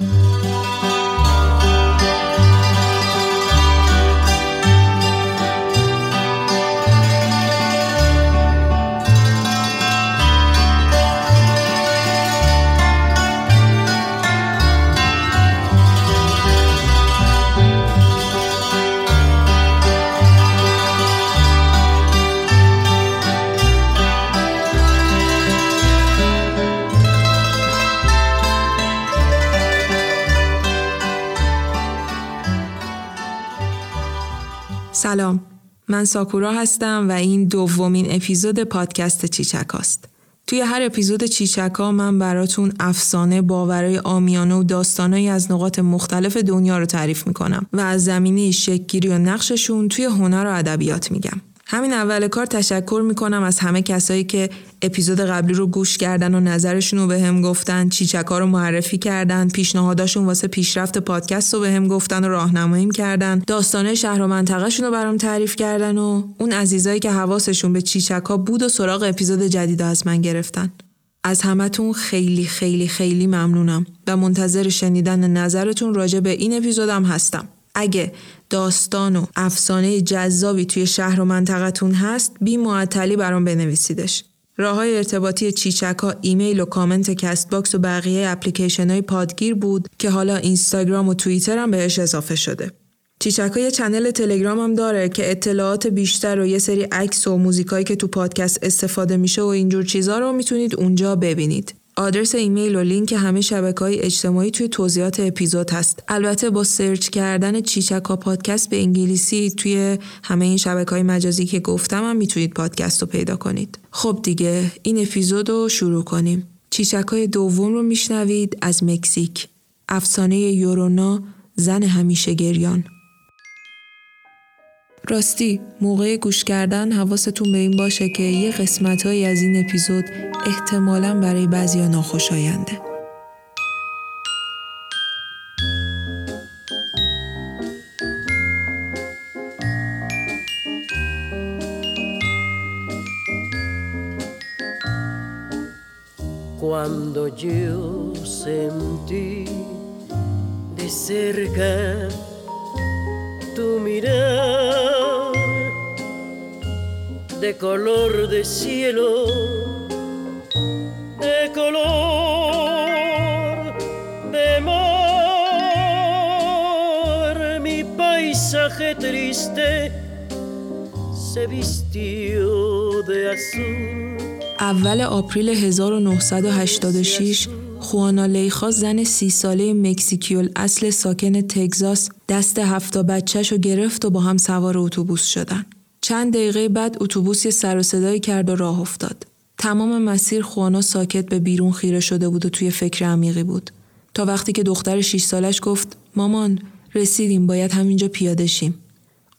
Mm-hmm. من ساکورا هستم و این دومین اپیزود پادکست چیچکاست. توی هر اپیزود چیچکا من براتون افسانه باورای آمیانه و داستانایی از نقاط مختلف دنیا رو تعریف می‌کنم و از زمینه شکگیری و نقششون توی هنر و ادبیات میگم. همین اول کار تشکر می‌کنم از همه کسایی که اپیزود قبلی رو گوش کردن و نظرشون رو به هم گفتن چیچکا رو معرفی کردن پیشنهاداشون واسه پیشرفت پادکست رو به هم گفتن و راهنماییم کردن داستانه شهر و منطقهشون رو برام تعریف کردن و اون عزیزایی که حواسشون به چیچکا بود و سراغ اپیزود جدید از من گرفتن. از همتون خیلی خیلی خیلی ممنونم و منتظر شنیدن نظرتون راجع به این اپیزودم هستم. اگه داستان و افسانه جذابی توی شهر و منطقتون هست بی معطلی برام بنویسیدش. راه های ارتباطی چیچکا ایمیل و کامنت کست‌باکس و بقیه اپلیکیشن های پادگیر بود که حالا اینستاگرام و توییتر هم بهش اضافه شده. چیچکا یه channel تلگرام هم داره که اطلاعات بیشتر و یه سری عکس و موزیکایی که تو پادکست استفاده میشه و اینجور چیزا رو می‌تونید اونجا ببینید. آدرس ایمیل و لینک همه شبکه های اجتماعی توی توضیحات اپیزود هست. البته با سرچ کردن چیچکا پادکست به انگلیسی توی همه این شبکه های مجازی که گفتم هم می‌تونید پادکست رو پیدا کنید. خب دیگه این اپیزود رو شروع کنیم. چیچکای دوم رو میشنوید از مکزیک. افسانه یورونا زن همیشه گریان. راستی موقع گوش کردن حواستون به این باشه که یه قسمت از این اپیزود احتمالا برای بعضی ناخوشاینده. Cuando yo sentí de cerca tu mirar de color de cielo color de mar, mi paisaje triste se vistió de azul. اول آپریل 1986 خوانا لیخا زن سی ساله مکزیکی‌الاصل ساکن تگزاس دست هفتا بچهش رو گرفت و با هم سوار اتوبوس شدن. چند دقیقه بعد اتوبوس یه سر و صدایی کرد و راه افتاد. تمام مسیر خوانا ساکت به بیرون خیره شده بود و توی فکر عمیقی بود. تا وقتی که دختر 6 سالش گفت مامان رسیدیم باید همینجا پیاده شیم.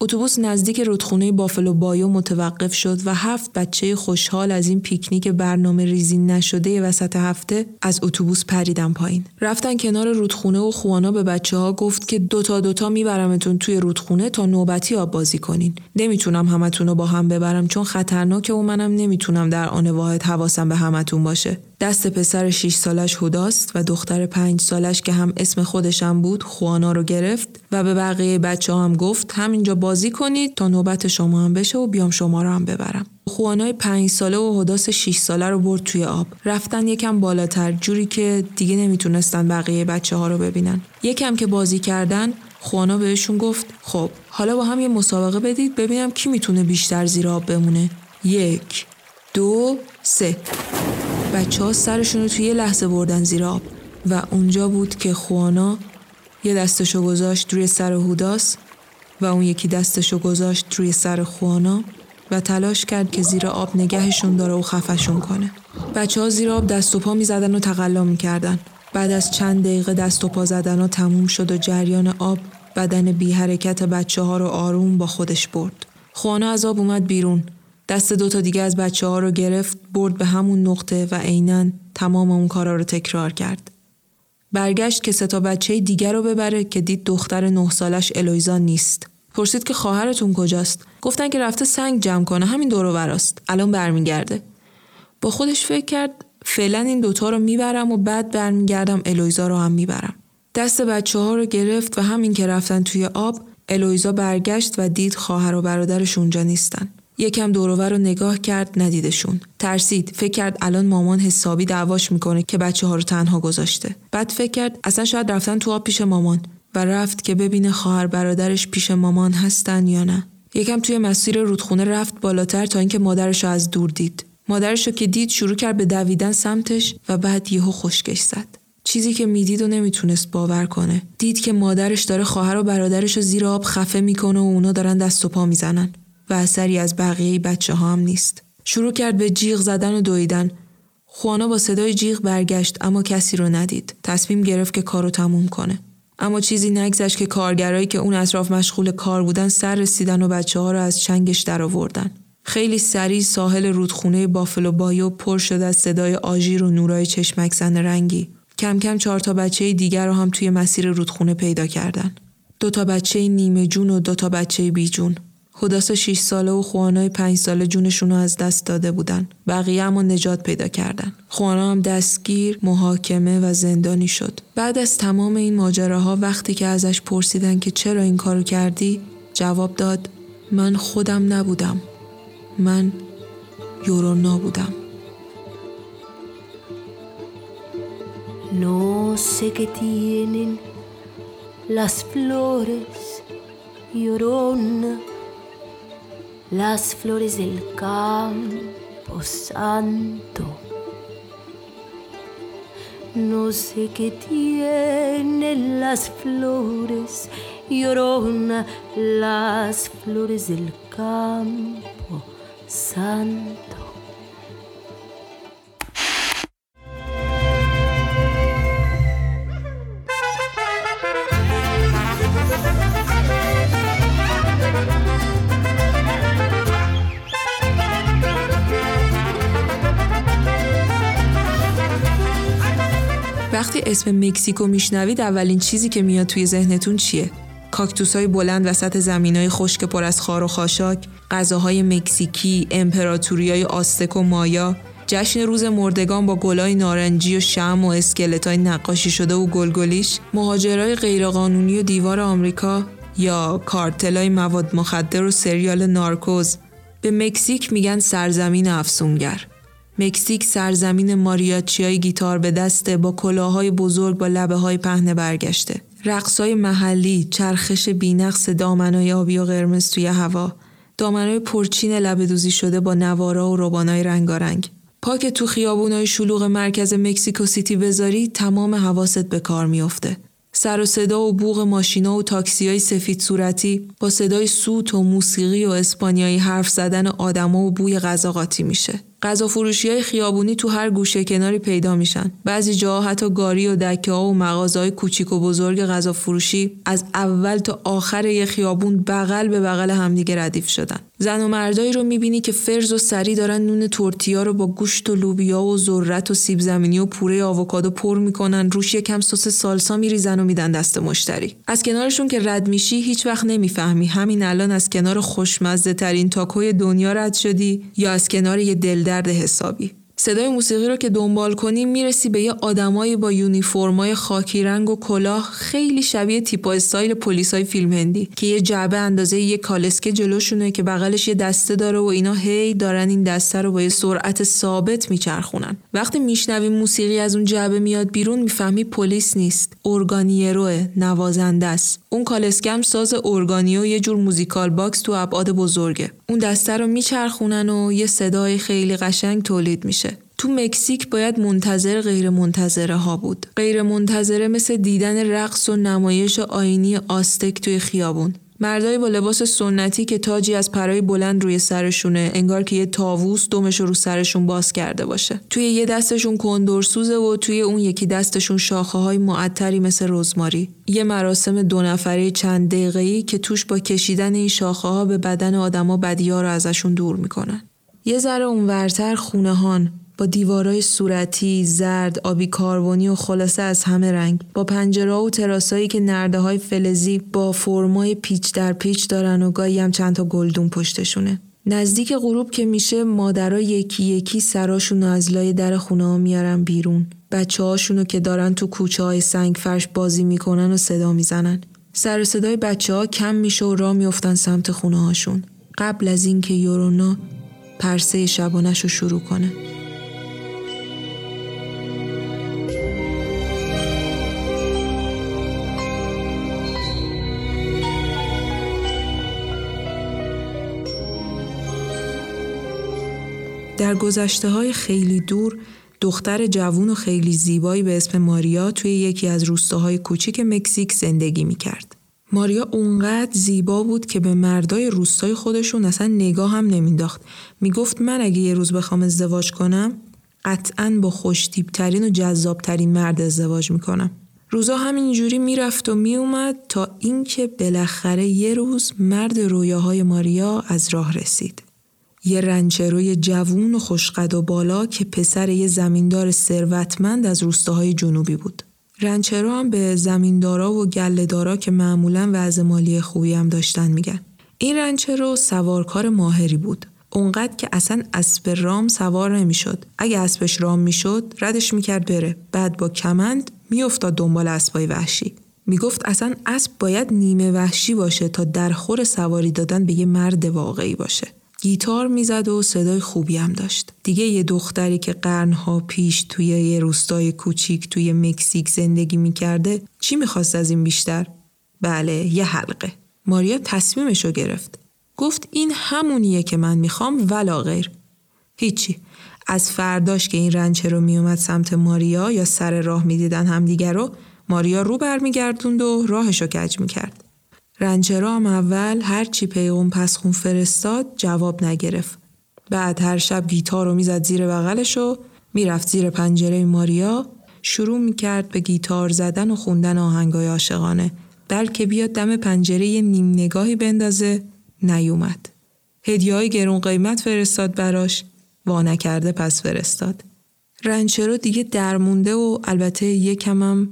اتوبوس نزدیک رودخونه بافلو بایو متوقف شد و هفت بچه خوشحال از این پیکنیک برنامه ریزی نشده وسط هفته از اتوبوس پریدن پایین. رفتن کنار رودخونه و خوانا به بچه ها گفت که دوتا دوتا میبرمتون توی رودخونه تا نوبتی آب بازی کنین. نمی‌تونم همتون رو با هم ببرم چون خطرناکه و منم نمی‌تونم در آن واحد حواسم به همتون باشه. دست پسر 6 سالش هداست و دختر 5 سالش که هم اسم خودشم بود خوانا رو گرفت و به بقیه بچه هم گفت همینجا بازی کنید تا نوبت شما هم بشه و بیام شما رو هم ببرم. خوانای 5 ساله و هداس 6 ساله رو برد توی آب. رفتن یکم بالاتر جوری که دیگه نمی‌تونستن بقیه بچه ها رو ببینن. یکم که بازی کردن خوانا بهشون گفت خب حالا با هم یه مسابقه بدید ببینم کی می‌تونه بیشتر زیر آب بمونه. یک دو سه بچه ها سرشون رو توی یه لحظه بردن زیر آب و اونجا بود که خوانا یه دستشو گذاشت روی سر هوداس و اون یکی دستشو گذاشت روی سر خوانا و تلاش کرد که زیر آب نگهشون داره و خفشون کنه. بچه ها زیر آب دست و پا می زدن و تقلا می کردن. بعد از چند دقیقه دست و پا زدن و تموم شد و جریان آب بدن بی حرکت بچه ها رو آروم با خودش برد. خوانا از آب اومد بیرون دست دوتا دیگه از بچه ها رو گرفت برد به همون نقطه و عینا تمام اون کارا رو تکرار کرد. برگشت که ستا بچه دیگر رو ببره که دید دختر نه سالش الویزا نیست. پرسید که خواهرتون کجاست؟ گفتن که رفته سنگ جمع کنه همین دور وراست. الان برمیگرده. با خودش فکر کرد فعلا این دوتا رو می‌برم و بعد برمیگردم الویزا رو هم می‌برم. دست بچه ها رو گرفت و همین که رفتن توی آب الویزا برگشت و دید خواهر و برادرش اونجا نیستن. یکم دورور رو نگاه کرد ندیدشون ترسید. فکر کرد الان مامان حسابی دعواش می‌کنه که بچه ها رو تنها گذاشته. بعد فکر کرد اصلا شاید رفتن تو آب پیش مامان و رفت که ببینه خواهر برادرش پیش مامان هستن یا نه. یکم توی مسیر رودخونه رفت بالاتر تا اینکه مادرش رو از دور دید. مادرش رو که دید شروع کرد به دویدن سمتش و بعد یهو خشکش زد. چیزی که می‌دید و نمی‌تونست باور کنه. دید که مادرش داره خواهر و برادرش رو زیر آب خفه می‌کنه و اونا دارن دست و پا می‌زنن. و اثری از بقیه بچه ها هم نیست شروع کرد به جیغ زدن و دویدن خوانا با صدای جیغ برگشت اما کسی رو ندید تصمیم گرفت که کارو تموم کنه اما چیزی نگذشت که کارگرایی که اون اطراف مشغول کار بودن سر رسیدن و بچه ها رو از چنگش درآوردن. خیلی سریع ساحل رودخونه بافلو بایو پر شد از صدای آژیر و نورای چشمک زن رنگی. کم کم چهار تا بچه دیگر رو هم توی مسیر رودخونه پیدا کردن. دو تا بچه نیمه جون و دو تا بچه بی خداسا 6 ساله و خوانای 5 ساله جونشون رو از دست داده بودن. بقیه اما نجات پیدا کردن. خوانا هم دستگیر، محاکمه و زندانی شد. بعد از تمام این ماجراها وقتی که ازش پرسیدن که چرا این کارو کردی، جواب داد من خودم نبودم. من یورونا بودم. No sé qué tienen las flores las flores del campo santo. No sé qué tienen las flores, llorona, las flores del campo santo. وقتی اسم مکزیکو میشنوید اولین چیزی که میاد توی ذهنتون چیه؟ کاکتوس های بلند وسط زمین های خشک پر از خار و خاشاک، غذاهای مکزیکی، امپراتوری های آستک و مایا، جشن روز مردگان با گلای نارنجی و شم و اسکلت های نقاشی شده و گلگلیش، مهاجرای غیرقانونی و دیوار آمریکا یا کارتلای مواد مخدر و سریال نارکوز به مکزیک میگن سرزمین افسونگر. مکزیک سرزمین ماریاچی های گیتار به دسته با کلاهای بزرگ با لبه های پهنه برگشته. رقصای محلی، چرخش بینقص دامنای آبی و قرمز توی هوا، دامنای پرچین لبه دوزی شده با نوارا و روبانای رنگارنگ. پاک تو خیابونای شلوغ مرکز مکسیکو سیتی بذاری تمام حواست به کار میافته. سر و صدا و بوغ ماشینا و تاکسی های سفید صورتی با صدای سوت و موسیقی و اسپانیایی حرف زدن آدما و بوی غذا قاطی میشه. غذا فروشی های خیابونی تو هر گوشه کناری پیدا میشن. بعضی جاها حتی گاری و دکه ها و مغازه های کوچیک و بزرگ غذا فروشی از اول تا آخر یه خیابون بغل به بغل همدیگه ردیف شدن. زن و مردایی رو می‌بینی که فرز و سری دارن نون تورتیا رو با گوشت و لوبیا و ذرت و سیب زمینی و پوره آووکادو پر می‌کنن روش یکم سس سالسا میریزن و میدن دست مشتری از کنارشون که رد میشی هیچ وقت نمی‌فهمی همین الان از کنار خوشمزه ترین تاکوی دنیا رد شدی یا از کنار یه دلدرد حسابی. صدای موسیقی رو که دنبال کنی می‌رسی به یه آدمایی با یونیفرمای خاکی رنگ و کلاه خیلی شبیه تیپ و استایل پلیسای فیلم هندی که یه جعبه اندازه یه کالسکه جلوشونه که بغلش یه دسته داره و اینا هی دارن این دسته رو با یه سرعت ثابت میچرخونن. وقتی میشنوی موسیقی از اون جعبه میاد بیرون می‌فهمی پلیس نیست. ارگانیروئه نوازنده است. اون کالسکم ساز ارگانیو یه جور musical box تو ابعاد بزرگه اون دسته رو میچرخونن و یه صدای خیلی قشنگ تولید میشه تو مکزیک باید منتظر غیر منتظره ها بود. غیر منتظره مثل دیدن رقص و نمایش آینی آزتک توی خیابون. مردای با لباس سنتی که تاجی از پرای بلند روی سرشونه انگار که یه تاووس دمش رو سرشون باز کرده باشه. توی یه دستشون کندرسوزه و توی اون یکی دستشون شاخه های معطری مثل رزماری. یه مراسم دو نفره چند دقیقه‌ای که توش با کشیدن این شاخه ها به بدن آدما بدیا رو ازشون دور می‌کنن. یه ذره اونورتر خونهان با دیوارای صورتی، زرد، آبی کاربونی و خلاصه از همه رنگ با پنجره و تراسایی که نرده های فلزی با فرمای پیچ در پیچ دارن و گاهی هم چند تا گلدون پشتشونه نزدیک غروب که میشه مادرها یکی یکی سراشون از لای در خونه ها میارن بیرون بچه هاشونو که دارن تو کوچه های سنگ فرش بازی می‌کنن و صدا می‌زنن. سر صدای بچه ها کم میشه و راه میفتن سمت خونه هاشون. قبل از اینکه یورونا پرسه شبانش رو شروع کنه. در گذشته های خیلی دور دختر جوون و خیلی زیبایی به اسم ماریا توی یکی از روستاهای کوچیک مکزیک زندگی می کرد. ماریا اونقدر زیبا بود که به مردای روستای خودشون اصلا نگاه هم نمینداخت. می‌گفت من اگه یه روز بخوام ازدواج کنم قطعا با خوشتیبترین و جذابترین مرد ازدواج می‌کنم. روزا همینجوری می‌رفت و میومد تا اینکه بالاخره یه روز مرد رویاهای ماریا از راه رسید. یه رنچروی جوون و خوشقد و بالا که پسر یه زمیندار ثروتمند از روستاهای جنوبی بود. رنچرو هم به زمیندارا و گلهدارا که معمولا وضع مالی خوبی هم داشتن میگن. این رنچرو سوارکار ماهری بود. اونقدر که اصلا اسب رام سوار نمی‌شد. اگه اسبش رام می‌شد ردش می‌کرد بره. بعد با کمند میافتاد دنبال اسبای وحشی. می‌گفت اصلا اسب باید نیمه وحشی باشه تا در خور سواری دادن به یه مرد واقعی باشه. گیتار می‌زد و صدای خوبی هم داشت. دیگه یه دختری که قرنها پیش توی یه روستای کوچیک توی مکزیک زندگی می‌کرده چی می‌خواست از این بیشتر؟ بله یه حلقه. ماریا تصمیمشو گرفت. گفت این همونیه که من می‌خوام ولا غیر. هیچی. از فرداش که این رنچه رو میومد سمت ماریا یا سر راه می‌دیدن همدیگر رو ماریا رو برمیگردوند و راهشو کج می‌کرد. رنجرا هم اول هر چی پیغون پسخون فرستاد جواب نگرفت. بعد هر شب گیتار رو می‌زد زیر بغلش و می‌رفت زیر پنجره ماریا شروع می‌کرد به گیتار زدن و خوندن آهنگای عاشقانه بلکه بیاد دم پنجره نیم نگاهی بندازه نیومد. هدیه های گرون قیمت فرستاد براش وا کرده پس فرستاد. رنچرو دیگه درمونده و البته یکمم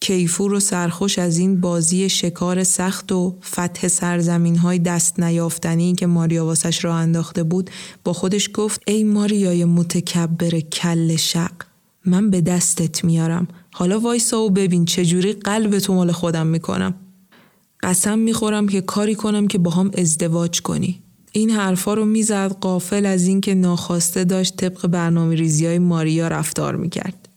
کیفور و سرخوش از این بازی شکار سخت و فتح سرزمین های دست نیافتنی که ماریا واسش را انداخته بود با خودش گفت ای ماریای متکبر کل شق من به دستت میارم. حالا وایسا و ببین چجوری قلب تو مال خودم می‌کنم. قسم می‌خورم که کاری کنم که با هم ازدواج کنی. این حرفا رو می‌زد قافل از اینکه ناخواسته داشت طبق برنامه ریزی های ماریا رفتار می‌کرد.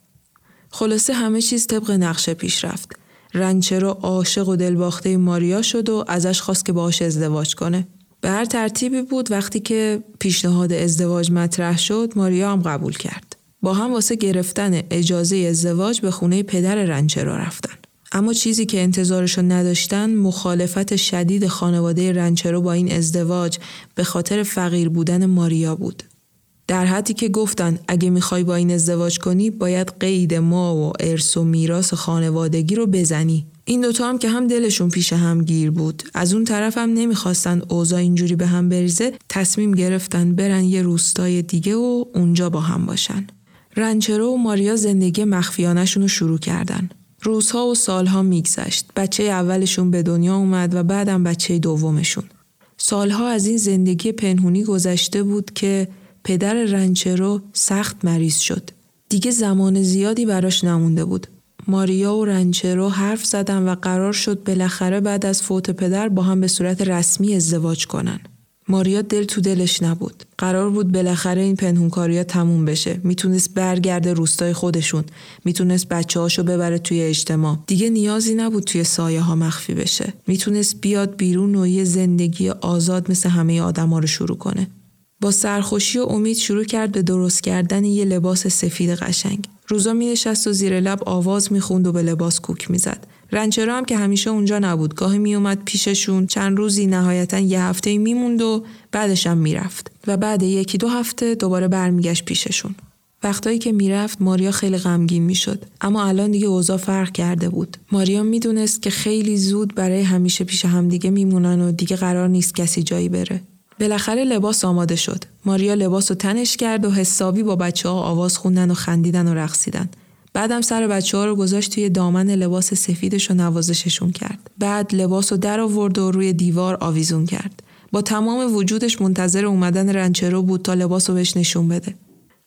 خلاصه همه چیز طبق نقشه پیش رفت. رنچرو عاشق و دلباخته ماریا شد و ازش خواست که باهاش ازدواج کنه. به هر ترتیبی بود وقتی که پیشنهاد ازدواج مطرح شد ماریا هم قبول کرد. با هم واسه گرفتن اجازه ازدواج به خونه پدر رنچرو رفتن. اما چیزی که انتظارشو نداشتن مخالفت شدید خانواده رنچرو با این ازدواج به خاطر فقیر بودن ماریا بود. در حدی که گفتن اگه می‌خوای با این ازدواج کنی باید قید ما و ارث و میراث خانوادگی رو بزنی. این دوتا هم که هم دلشون پیش هم گیر بود. از اون طرف هم نمی‌خواستن اوضاع اینجوری به هم بریزه تصمیم گرفتن برن یه روستای دیگه و اونجا با هم باشن. رنچرو و ماریا زندگی مخفیانشون رو شروع کردن. روزها و سالها میگذشت. بچه اولشون به دنیا اومد و بعدم بچه دومشون. سالها از این زندگی پنهونی گذشته بود که پدر رنچرو سخت مریض شد. دیگه زمان زیادی براش نمونده بود. ماریا و رنچرو حرف زدن و قرار شد بالاخره بعد از فوت پدر با هم به صورت رسمی ازدواج کنن. ماریا دل تو دلش نبود. قرار بود بالاخره این پنهونکاریا تموم بشه. می‌تونست برگرده روستای خودشون. می‌تونست بچه هاشو ببره توی اجتماع. دیگه نیازی نبود توی سایه ها مخفی بشه. می‌تونست بیاد بیرون و یه زندگی آزاد مثل همه آدما رو شروع کنه. با سرخوشی و امید شروع کرد به درست کردن یه لباس سفید قشنگ. روزا می نشست و زیر لب آواز خوند و به لباس کوک می‌زد. رنچرا هم که همیشه اونجا نبود. گاهی میومد پیششون چند روزی نهایتا یه هفته میموند و بعدش هم می‌رفت. و بعد یکی دو هفته دوباره برمیگشت پیششون. وقتایی که می‌رفت ماریا خیلی غمگین می‌شد اما الان دیگه اوضاع فرق کرده بود ماریا می‌دونست که خیلی زود برای همیشه پیش همدیگه میمونن و دیگه قرار نیست کسی جایی بره بالاخره لباس آماده شد. ماریا لباس رو تنش کرد و حسابی با بچه ها آواز خوندن و خندیدن و رقصیدن. بعدم سر بچه ها رو گذاشت توی دامن لباس سفیدش و نوازششون کرد. بعد لباس رو در آورد و روی دیوار آویزون کرد. با تمام وجودش منتظر اومدن رنچرو بود تا لباس رو بهش نشون بده.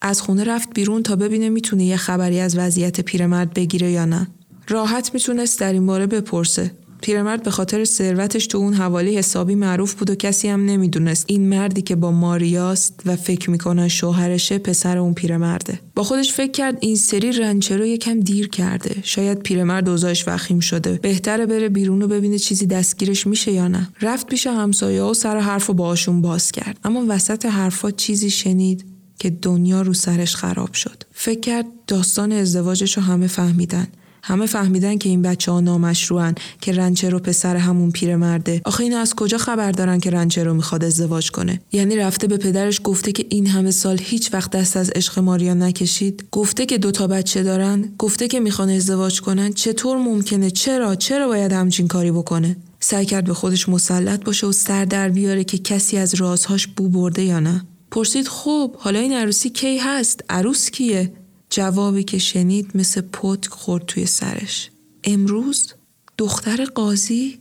از خونه رفت بیرون تا ببینه می‌تونه یه خبری از وضعیت پیرمرد بگیره یا نه. راحت می‌تونست در این باره بپرسه. پیرمرد به خاطر ثروتش تو اون حوالی حسابی معروف بود و کسی هم نمی‌دونست. این مردی که با ماریاست و فکر می‌کنن شوهرشه پسر اون پیرمرده. با خودش فکر کرد این سری رنچرو یکم دیر کرده. شاید پیرمرد اوضاعش وخیم شده. بهتره بره بیرون و ببینه چیزی دستگیرش میشه یا نه. رفت پیش همسایه و سر حرف و باشون باز کرد. اما وسط حرفا چیزی شنید که دنیا رو سرش خراب شد. فکر کرد داستان ازدواجش رو همه فهمیدن. همه فهمیدن که این بچه ها نامشروعن که رنچرو پسر همون پیرمرده. آخه اینو از کجا خبر دارن که رنچرو می‌خواد ازدواج کنه؟ یعنی رفته به پدرش گفته که این همه سال هیچ وقت دست از عشق ماریا نکشید؟ گفته که دوتا بچه دارن؟ گفته که می‌خوان ازدواج کنن؟ چطور ممکنه؟ چرا؟ چرا باید همچین کاری بکنه؟ سعی کرد به خودش مسلط باشه و سر در بیاره که کسی از رازهاش بو برده یا نه. پرسید خب حالا این عروسی کی هست؟ عروس کیه؟ جوابی که شنید مثل پتک خورد توی سرش. امروز دختر قاضی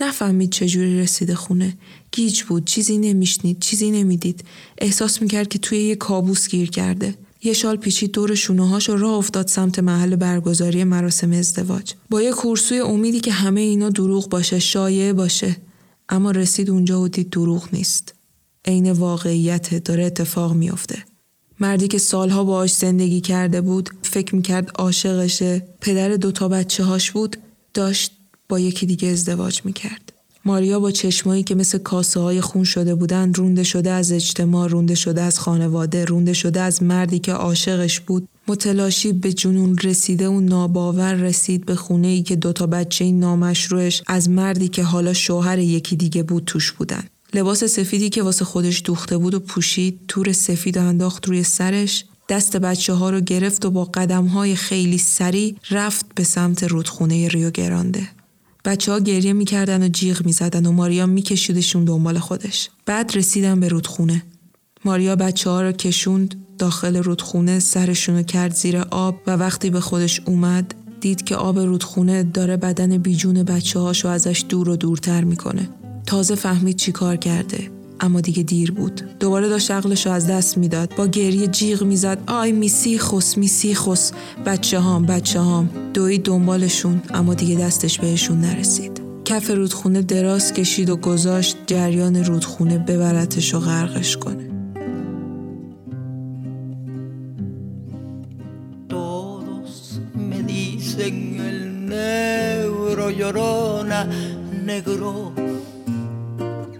نفهمید چجوری رسیده خونه. گیج بود چیزی نمیشنید چیزی نمی‌دید. احساس می‌کرد که توی یه کابوس گیر کرده. یه شال پیچید دور شونههاش و راه افتاد سمت محل برگزاری مراسم ازدواج. با یه کورسوی امیدی که همه اینا دروغ باشه شایعه باشه. اما رسید اونجا و دید دروغ نیست. عین واقعیت داره اتفاق میافته. مردی که سالها باهاش زندگی کرده بود فکر می‌کرد عاشقشه. پدر دوتا بچه هاش بود داشت با یکی دیگه ازدواج می‌کرد. ماریا با چشمایی که مثل کاسه های خون شده بودن رونده شده از اجتماع رونده شده از خانواده رونده شده از مردی که عاشقش بود متلاشی به جنون رسیده و ناباور رسید به خونه ای که دوتا بچه نامشروعش از مردی که حالا شوهر یکی دیگه بود توش بودن. لباس سفیدی که واسه خودش دوخته بود و پوشید تور سفید و انداخت روی سرش دست بچه ها رو گرفت و با قدم های خیلی سریع رفت به سمت رودخونه ریو گرانده. بچه ها گریه می‌کردن و جیغ می‌زدن و ماریا میکشیدشون دنبال خودش. بعد رسیدن به رودخونه. ماریا بچه ها رو کشوند داخل رودخونه سرشون کرد زیر آب و وقتی به خودش اومد دید که آب رودخونه داره بدن بیجون بچه هاشو ازش دور و دورتر می‌کنه. تازه فهمید چی کار کرده. اما دیگه دیر بود. دوباره داشت عقلش از دست می‌داد. با گریه جیغ می‌زد. آی میسی خس میسی خس بچه هام بچه هام. دوی دنبالشون اما دیگه دستش بهشون نرسید. کف رودخونه دراز کشید و گذاشت جریان رودخونه ببرتش و غرقش کنه. Negro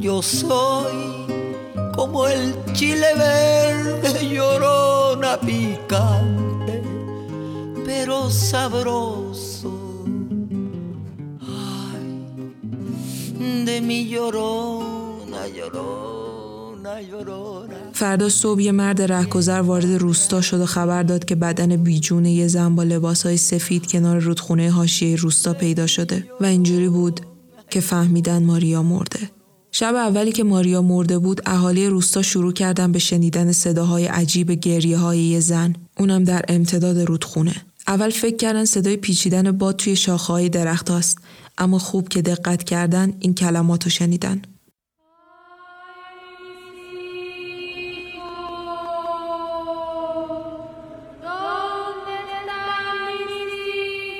yo soy como el chile verde llorona picante, pero sabroso. Ay, de mi llorona, llorona, llorona. فردا صبح یه مرد رهگذر وارد روستا شد و خبر داد که بدن بیجونه یه زن با لباسهای سفید کنار رودخونه حاشیه روستا پیدا شده و اینجوری بود که فهمیدن ماریا مرده. شب اولی که ماریا مرده بود اهالی روستا شروع کردن به شنیدن صداهای عجیب گریه های یه زن. اونم در امتداد رودخونه. اول فکر کردن صدای پیچیدن باد توی شاخه درخت هاست. اما خوب که دقت کردن این کلمات رو شنیدن.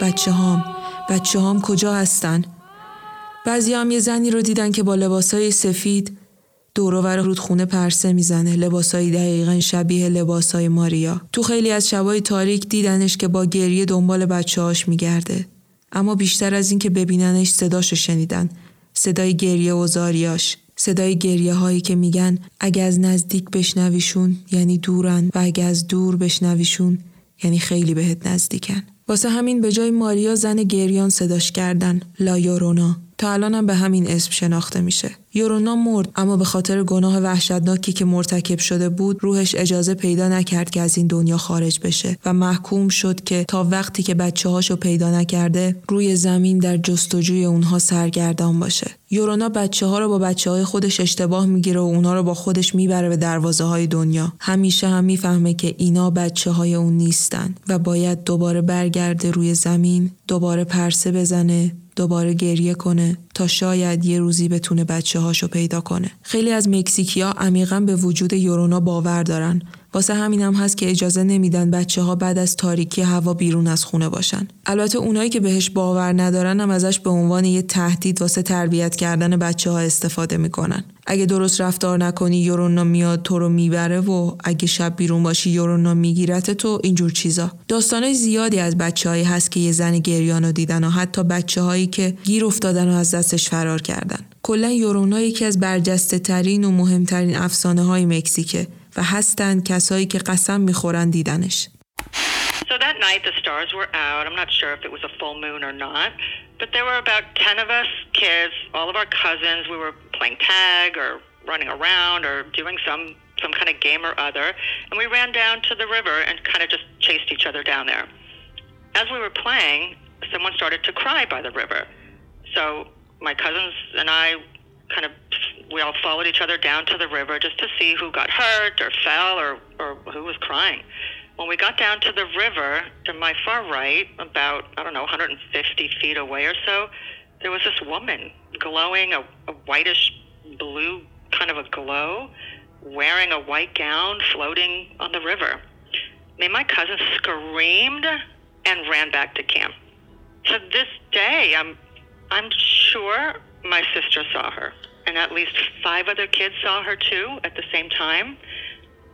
بچه هام بچه هام کجا هستن؟ بعضی هم یه زنی رو دیدن که با لباسای سفید دورور رودخونه پرسه می‌زنه. لباسای دقیقا شبیه لباسای ماریا. تو خیلی از شبای تاریک دیدنش که با گریه دنبال بچه هاش میگرده. اما بیشتر از این که ببیننش صداشو شنیدن. صدای گریه و زاریاش. صدای گریه هایی که میگن اگه از نزدیک بشنویشون یعنی دورن و اگه از دور بشنویشون یعنی خیلی بهت نزدیکن. واسه همین به جای ماریا زن گریان صداش کردن. لایورونا تا الان هم به همین اسم شناخته میشه. یورونا مرد اما به خاطر گناه وحشتناکی که مرتکب شده بود روحش اجازه پیدا نکرد که از این دنیا خارج بشه و محکوم شد که تا وقتی که بچه هاشو پیدا نکرده روی زمین در جستجوی اونها سرگردان باشه. یورونا بچه ها رو با بچه های خودش اشتباه می‌گیره و اونها رو با خودش می‌بره به دروازه های دنیا. همیشه هم می‌فهمه که اینا بچه های اون نیستن و باید دوباره برگرده روی زمین، دوباره پرسه بزنه، دوباره گریه کنه تا شاید یه روزی بتونه بچه هاشو پیدا کنه. خیلی از مکزیکیا عمیقا به وجود یورونا باور دارن واسه همین هم هست که اجازه نمیدن بچه ها بعد از تاریکی هوا بیرون از خونه باشن. البته اونایی که بهش باور ندارن هم ازش به عنوان یه تهدید واسه تربیت کردن بچه ها استفاده می‌کنن. اگه درست رفتار نکنی یورونا میاد تو رو می‌بره و اگه شب بیرون باشی یورونا میگیرت تو اینجور چیزا. داستانای زیادی از بچههایی هست که یه زن گریانو دیدن و حتی بچه هایی که گیر افتادن و از دستش فرار کردن. کلا یورونا یکی از برجسته ترین و مهمترین افسانه های مکزیکه و هستند کسایی که قسم میخورن دیدنش. So that night the stars were out. I'm not sure if it was a full moon or not, but there were about 10 of us kids, all of our cousins. We were playing tag or running around or doing some some kind of game or other, and we ran down to the river and kind of just chased each other down there. As we were playing, someone started to cry by the river. So my cousins and I kind of we all followed each other down to the river just to see who got hurt or fell or, or who was crying. When we got down to the river, to my far right, about, I don't know, 150 feet away or so, there was this woman glowing a, a whitish blue kind of a glow, wearing a white gown, floating on the river. Me and my cousin screamed and ran back to camp. To this day, I'm, I'm sure my sister saw her. and at least five other kids saw her too at the same time.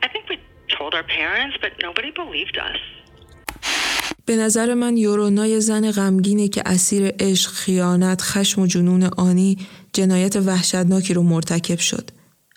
I think we told our parents, but nobody believed us. به نظر من یورونا زن غمگینه که اسیر عشق، خیانت، خشم و جنون آنی جنایت وحشتناکی رو مرتکب شد.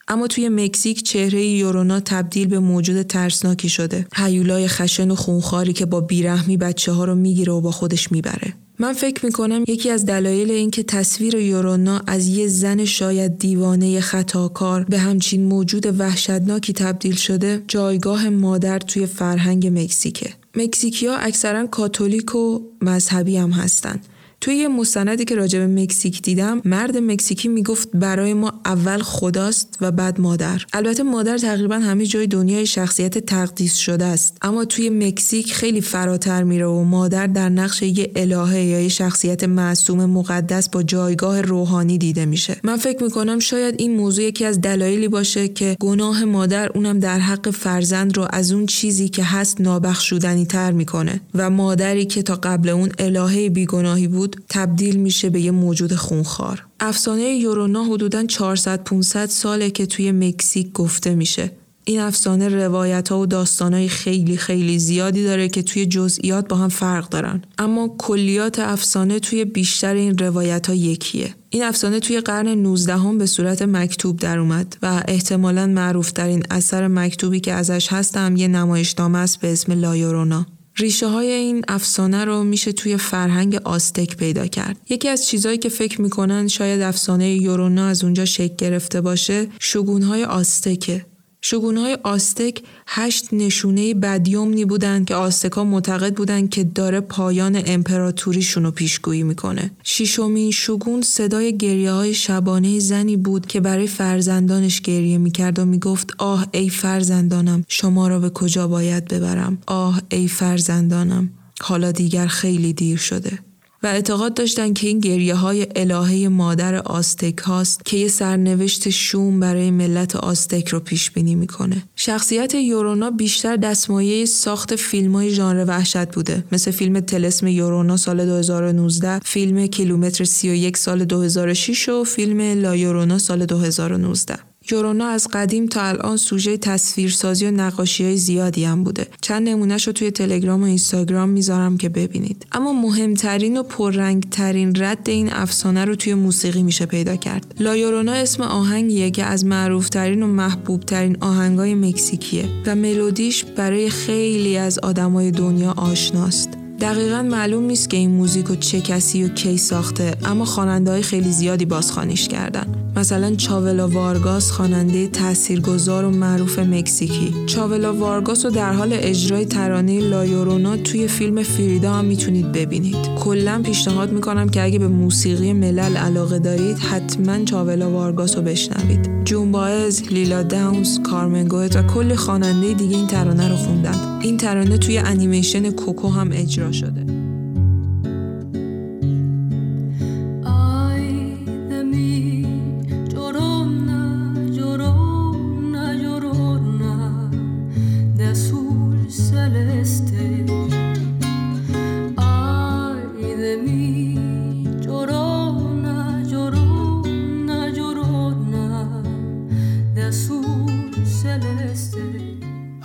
اما توی مکزیک چهره یورونا تبدیل به موجود ترسناکی شده. هیولای خشن و خونخاری که با بیرحمی بچه ها رو می‌گیره و با خودش می‌بره. من فکر می‌کنم یکی از دلایل اینکه تصویر یورونا از یه زن شاید دیوانه خطاکار به همچین موجود وحشتناکی تبدیل شده جایگاه مادر توی فرهنگ مکزیکه. مکزیکیا اکثرا کاتولیک و مذهبی هم هستند. توی یه مستندی که راجع به مکزیک دیدم مرد مکزیکی می‌گفت برای ما اول خداست و بعد مادر. البته مادر تقریبا همه جای دنیای شخصیت تقدیس شده است. اما توی مکزیک خیلی فراتر میره و مادر در نقش یه الهه یا یه شخصیت معصوم مقدس با جایگاه روحانی دیده میشه. من فکر می‌کنم شاید این موضوع یکی از دلایلی باشه که گناه مادر اونم در حق فرزند رو از اون چیزی که هست نابخشودنی تر می‌کنه و مادری که تا قبل اون الهه بیگناهی بود تبدیل میشه به یه موجود خونخوار. افسانه یورونا حدوداً 400 500 ساله که توی مکزیک گفته میشه. این افسانه روایت ها و داستان های خیلی خیلی زیادی داره که توی جزئیات با هم فرق دارن اما کلیات افسانه توی بیشتر این روایت ها یکیه این افسانه توی قرن 19 هم به صورت مکتوب در اومد و احتمالا معروف ترین اثر مکتوبی که ازش هستم یه نمایشنامه است به اسم لایورونا ریشه های این افسانه رو میشه توی فرهنگ آستک پیدا کرد. یکی از چیزهایی که فکر می‌کنن شاید افسانه یورونا از اونجا شکل گرفته باشه شگونهای آستکه شگونهای آستک هشت نشونه بدیومنی بودند که آستکا معتقد بودند که داره پایان امپراتوریشون رو پیشگویی می‌کنه. شیشمین شگون صدای گریه های شبانه زنی بود که برای فرزندانش گریه می‌کرد و می‌گفت آه ای فرزندانم شما را به کجا باید ببرم آه ای فرزندانم حالا دیگر خیلی دیر شده و اعتقاد داشتند که این گریه های الهه مادر آستک هاست که یه سرنوشت شوم برای ملت آستک رو پیش بینی می‌کنه. شخصیت یورونا بیشتر دستمایه ساخت فیلم های ژانر وحشت بوده مثل فیلم تلسم یورونا سال 2019 فیلم کیلومتر 31 سال 2006 و فیلم لا یورونا سال 2019 یورونا از قدیم تا الان سوژه تصویرسازی و نقاشی های زیادی هم بوده. چند نمونهش رو توی تلگرام و اینستاگرام می‌ذارم که ببینید. اما مهمترین و پررنگترین رد این افسانه رو توی موسیقی میشه پیدا کرد. لا یورونا اسم آهنگیه که از معروفترین و محبوبترین آهنگای مکزیکیه و ملودیش برای خیلی از آدمای دنیا آشناست. دقیقا معلوم نیست که این موزیک و چه کسی و کی ساخته اما خواننده های خیلی زیادی بازخوانیش کردن. مثلا چاولا وارگاس خواننده تاثیرگذار و معروف مکزیکی. چاولا وارگاس رو در حال اجرای ترانه لایورونا توی فیلم فریدا هم می‌تونید ببینید. کلا پیشنهاد می‌کنم که اگه به موسیقی ملل علاقه دارید حتما چاولا وارگاس رو بشنوید. جون باز، لیلا داونز، کارمن و کل خواننده دیگه این ترانه رو خوندن. این ترانه توی انیمیشن کوکو هم اجرا شده.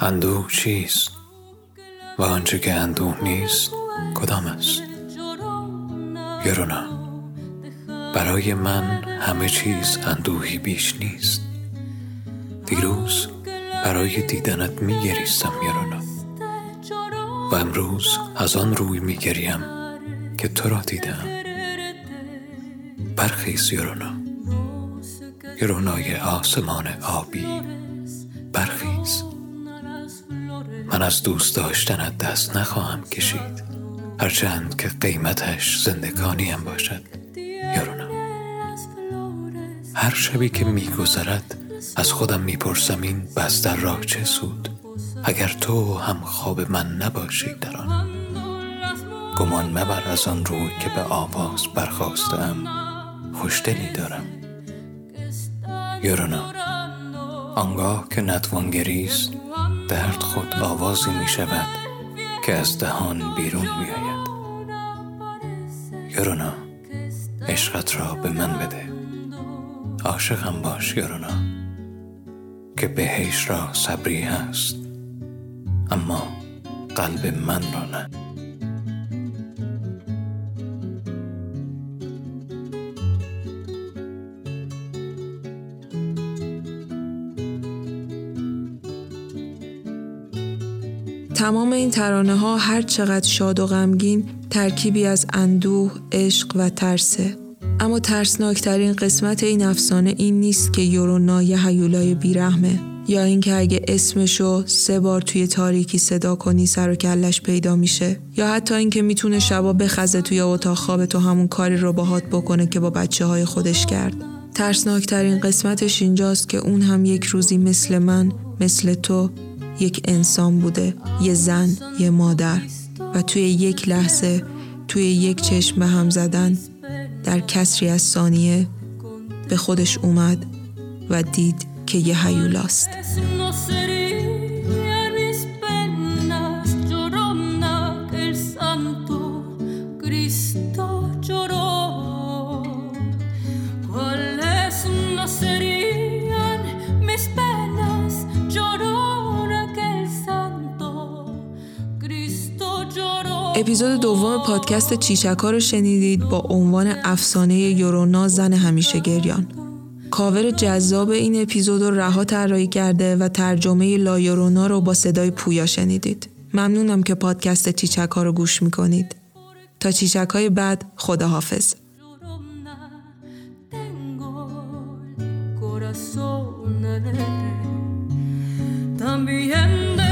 اندوه چیست؟ آنچه که اندوه نیست کدام است؟ یرونا برای من همه چیز اندوهی بیش نیست. دیروز برای دیدنت می گریستم یرونا و امروز از آن روی می گریم که تو را دیدم. برخیز یرونا یرونای آسمان آبی برخیز. من از دوست داشتنت دست نخواهم کشید. هرچند که قیمتش زندگانیم باشد یارونا هر شبی که میگذرد از خودم می‌پرسم این بستر را چه سود. اگر تو هم خواب من نباشی در آن گمان مبر از آن روی که به آواز برخواستم خوشدلی دارم. یارونا آنگاه که نتوانگریست درد خود آوازی می شود که از دهان بیرون می آید. یارونا عشقت را به من بده. عاشقم باش یارونا که بهش را صبری هست. اما قلب من را نه. تمام این ترانه ها هر چقدر شاد و غمگین ترکیبی از اندوه، عشق و ترسه. اما ترسناکترین قسمت این افسانه این نیست که یورونا یه هیولای بیرحمه یا اینکه اگه اسمشو سه بار توی تاریکی صدا کنی سر و کلش پیدا میشه یا حتی اینکه می‌تونه شبا بخزه توی اتاق خواب تو همون کاری رو باهات بکنه که با بچه های خودش کرد ترسناکترین قسمتش اینجاست که اون هم یک روزی مثل من مثل تو یک انسان بوده یه زن یه مادر و توی یک لحظه توی یک چشم به هم زدن در کسری از ثانیه به خودش اومد و دید که یه هیولاست اپیزود دوم پادکست چیچکا رو شنیدید با عنوان افسانه یورونا زن همیشه گریان. کاور جذاب این اپیزود رو رها طراحی کرده و ترجمه لایورونا رو با صدای پویا شنیدید. ممنونم که پادکست چیچکا رو گوش می‌کنید. تا چیچک بعد خداحافظ. También